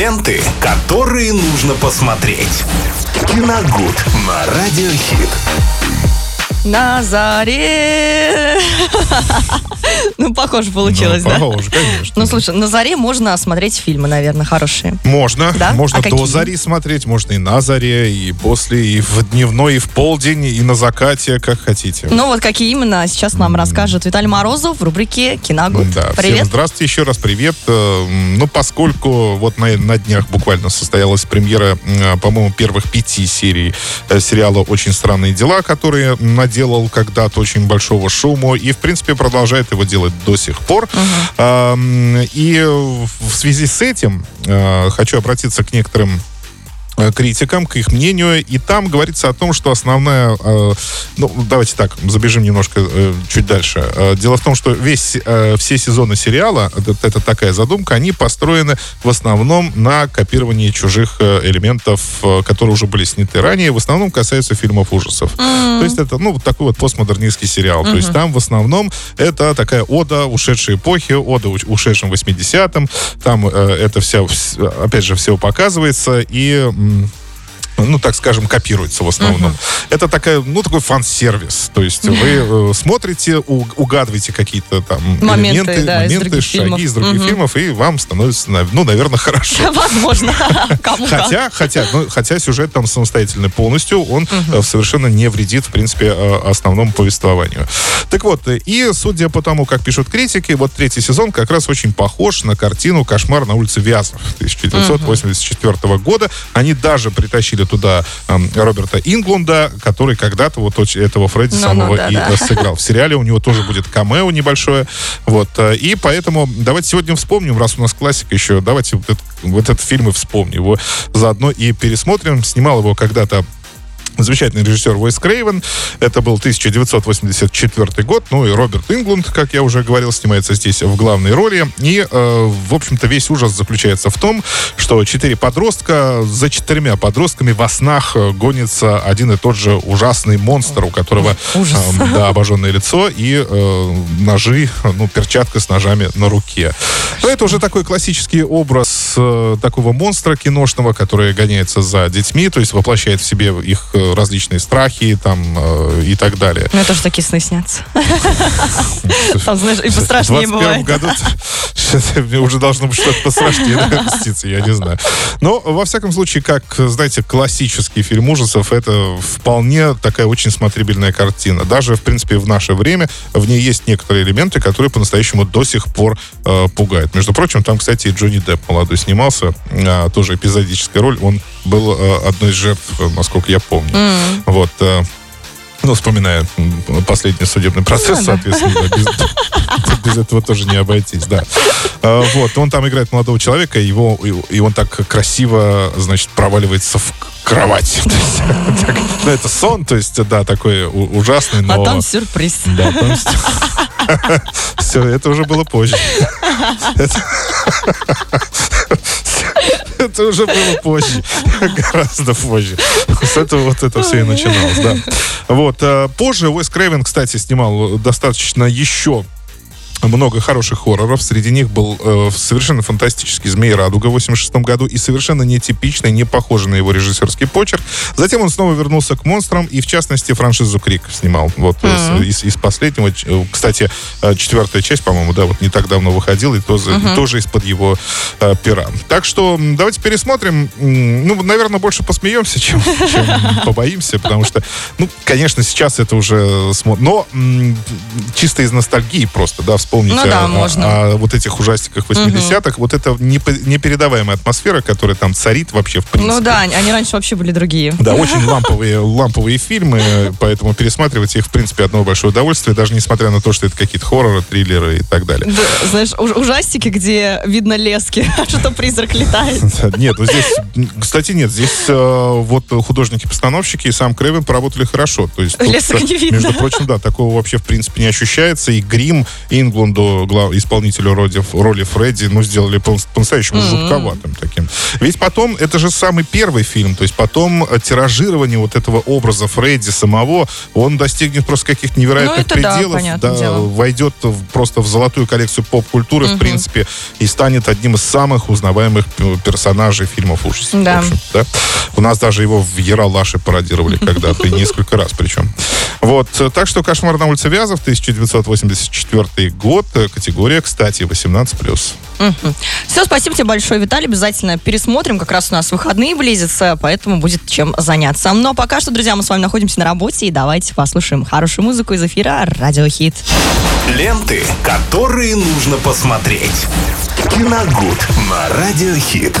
Ленты, которые нужно посмотреть. Киногуд на Радиохит. На заре. Похоже получилось, ну, да? Похоже, конечно. Ну, слушай, на заре можно смотреть фильмы, наверное, хорошие. Можно. Да? Можно А до какие? зари смотреть, можно и на заре, и после, и в дневной, и в полдень, и на закате, как хотите. Ну, вот какие именно сейчас нам расскажет Виталий Морозов в рубрике «Киногуд». Да, всем Привет. здравствуйте, еще раз привет. Э, Ну, поскольку вот на, на днях буквально состоялась премьера, э, по-моему, первых пяти серий э, сериала «Очень странные дела», который наделал когда-то очень большого шума и, в принципе, продолжает его делать до сих пор. Эм, И в связи с этим э, хочу обратиться к некоторым критикам, к их мнению, и там говорится о том, что основная, э, ну, давайте так, забежим немножко э, чуть дальше. Э, дело в том, что весь, э, все сезоны сериала, это, это такая задумка, они построены в основном на копировании чужих э, элементов, э, которые уже были сняты ранее, в основном касаются фильмов ужасов. То есть это, ну, вот такой вот постмодернистский сериал. То есть там в основном это такая ода ушедшей эпохи, ода ушедшим 80-м. Там э, это все, вс- опять же, все показывается и... Hmm. Ну, так скажем, копируется в основном. Это такая, ну, такой фан-сервис. То есть вы э, смотрите, у- угадываете какие-то там Моменты, элементы, да, из моменты, других шаги фильмов. из других Мгм. фильмов, и вам становится, ну, наверное, хорошо. Возможно. Хотя, хотя, ну, хотя сюжет там самостоятельный полностью, он э, совершенно не вредит, в принципе, э, основному повествованию. Так вот, и судя по тому, как пишут критики, вот третий сезон как раз очень похож на картину «Кошмар на улице Вязов» 1984 года. Они даже притащили туда эм, Роберта Инглунда, который когда-то вот этого Фредди Ну-ну, самого и да-да. э, сыграл. В сериале у него тоже будет камео небольшое. Вот. э, И поэтому давайте сегодня вспомним, раз у нас классика еще, давайте вот этот, вот этот фильм и вспомним его заодно и пересмотрим. Снимал его когда-то Замечательный режиссер Уэс Крейвен. Это был 1984 год. Ну и Роберт Инглунд, как я уже говорил, снимается здесь в главной роли. И, э, в общем-то, весь ужас заключается в том, что четыре подростка, за четырьмя подростками во снах э, гонится один и тот же ужасный монстр, у которого Ужас. э, да, обожженное лицо и э, ножи, ну, перчатка с ножами на руке. Ну, это уже такой классический образ э, такого монстра киношного, который гоняется за детьми, то есть воплощает в себе их э, различные страхи там э, и так далее. Мне тоже такие сны снятся. Там, знаешь, и В пострашнее 21 бывает. году что-то мне уже должно быть что-то пострашнее снится, я не знаю. Но, во всяком случае, как, знаете, классический фильм ужасов, это вполне такая очень смотрибельная картина. Даже, в принципе, в наше время в ней есть некоторые элементы, которые по-настоящему до сих пор э, пугают. Между прочим, там, кстати, и Джонни Депп молодой снимался, а, тоже эпизодическая роль. Он был э, одной из жертв, э, насколько я помню. Вот. э, ну, вспоминая последний судебный процесс, соответственно, без, без этого тоже не обойтись, да. А, Вот, он там играет молодого человека, его, и, он так красиво, значит, проваливается в кровать. Ну, это сон, то есть, да, такой ужасный, но... А там сюрприз. Да, Все, это уже было позже. Это- уже было позже. Гораздо позже. С этого вот это все и начиналось, да. Вот. э, Позже Уэс Крейвен, кстати, снимал достаточно еще много хороших хорроров. Среди них был э, совершенно фантастический «Змей Радуга» в 86 году и совершенно нетипичный, не похожий на его режиссерский почерк. Затем он снова вернулся к монстрам и, в частности, франшизу «Крик» снимал. Вот с- из, из последнего. Э, Кстати, э, четвертая часть, по-моему, да, вот не так давно выходила, и тоже, и тоже из-под его э, пера. Так что давайте пересмотрим. Ну, наверное, больше посмеемся, чем, чем побоимся, потому что, ну, конечно, сейчас это уже. Но чисто из ностальгии просто, да, вспомнить Ну да, о, можно. о- о вот этих ужастиках 80-х. Вот это непередаваемая атмосфера, которая там царит вообще в принципе. Ну да, они раньше вообще были другие. Да, очень ламповые, ламповые фильмы, поэтому пересматривать их, в принципе, одно большое удовольствие, даже несмотря на то, что это какие-то хорроры, триллеры и так далее. Да, знаешь, уж- ужастики, где видно лески, что призрак летает. Нет, вот здесь, кстати, нет, здесь э, вот художники-постановщики и сам Крэвен поработали хорошо. То есть, Лесок не видно. Между прочим, да, такого вообще в принципе не ощущается. И грим Инглунду, глав- исполнителю роли, роли Фредди, ну, сделали по- по-настоящему жутковатым таким. Ведь потом, это же самый первый фильм, то есть потом э, тиражирование вот этого образа Фредди самого, он достигнет просто каких-то невероятных Ну, это да, пределов, понятное дело. войдет в- просто в золотую коллекцию поп-культуры, в принципе, и станет одним из самых узнаваемых п- персонажей фильмов ужасов. Да. в общем, да. У нас даже его в Яралаше пародировали когда-то, несколько раз причем. Вот, э, так что «Кошмар на улице Вязов», 1984 год, э, категория, кстати, 18+. Все, спасибо тебе большое, Виталий. Обязательно пересмотрим. Как раз у нас выходные близятся, поэтому будет чем заняться. Но пока что, друзья, мы с вами находимся на работе, и давайте послушаем хорошую музыку из эфира «Радиохит». Ленты, которые нужно посмотреть. Киногуд на Радиохит.